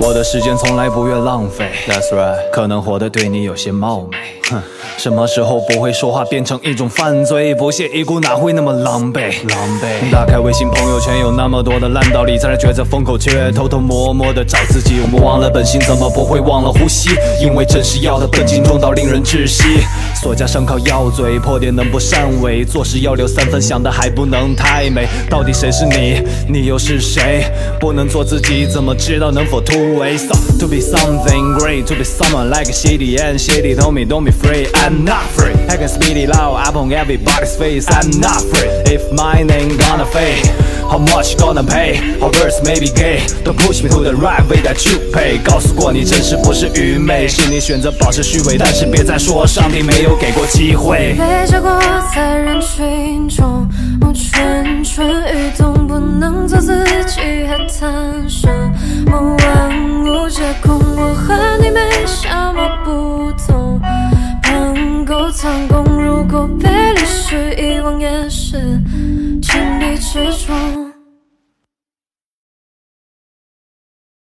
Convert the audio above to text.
我的时间从来不愿浪费，That's right，可能活得对你有些冒昧。哼，什么时候不会说话变成一种犯罪？不屑一顾哪会那么狼狈？狼狈。打开微信朋友圈，有那么多的烂道理，在那抉择风口，却偷偷摸摸的找自己。我们忘了本心，怎么不会忘了呼吸？因为真是要的本金重到令人窒息。锁家伤靠药嘴，破点能不善尾？做事要留三分，想的还不能太美。到底谁是你？你又是谁？不能做自己，怎么知道能否突围？So to be something great, to be someone like a shady and shady told me don't be free. I'm not free. I can speed it loud up on everybody's face. I'm not free. If mine ain't gonna fade. How much gonna pay? How worse, may be gay. Don't push me to the right way that you pay. 告诉过你，真实不是愚昧，是你选择保持虚伪，但是别再说上帝没有给过机会。被笑过在人群中，蠢蠢欲动，不能做自己，还谈什么万物皆空？盘狗，如果被历史遗忘，也是情理之中。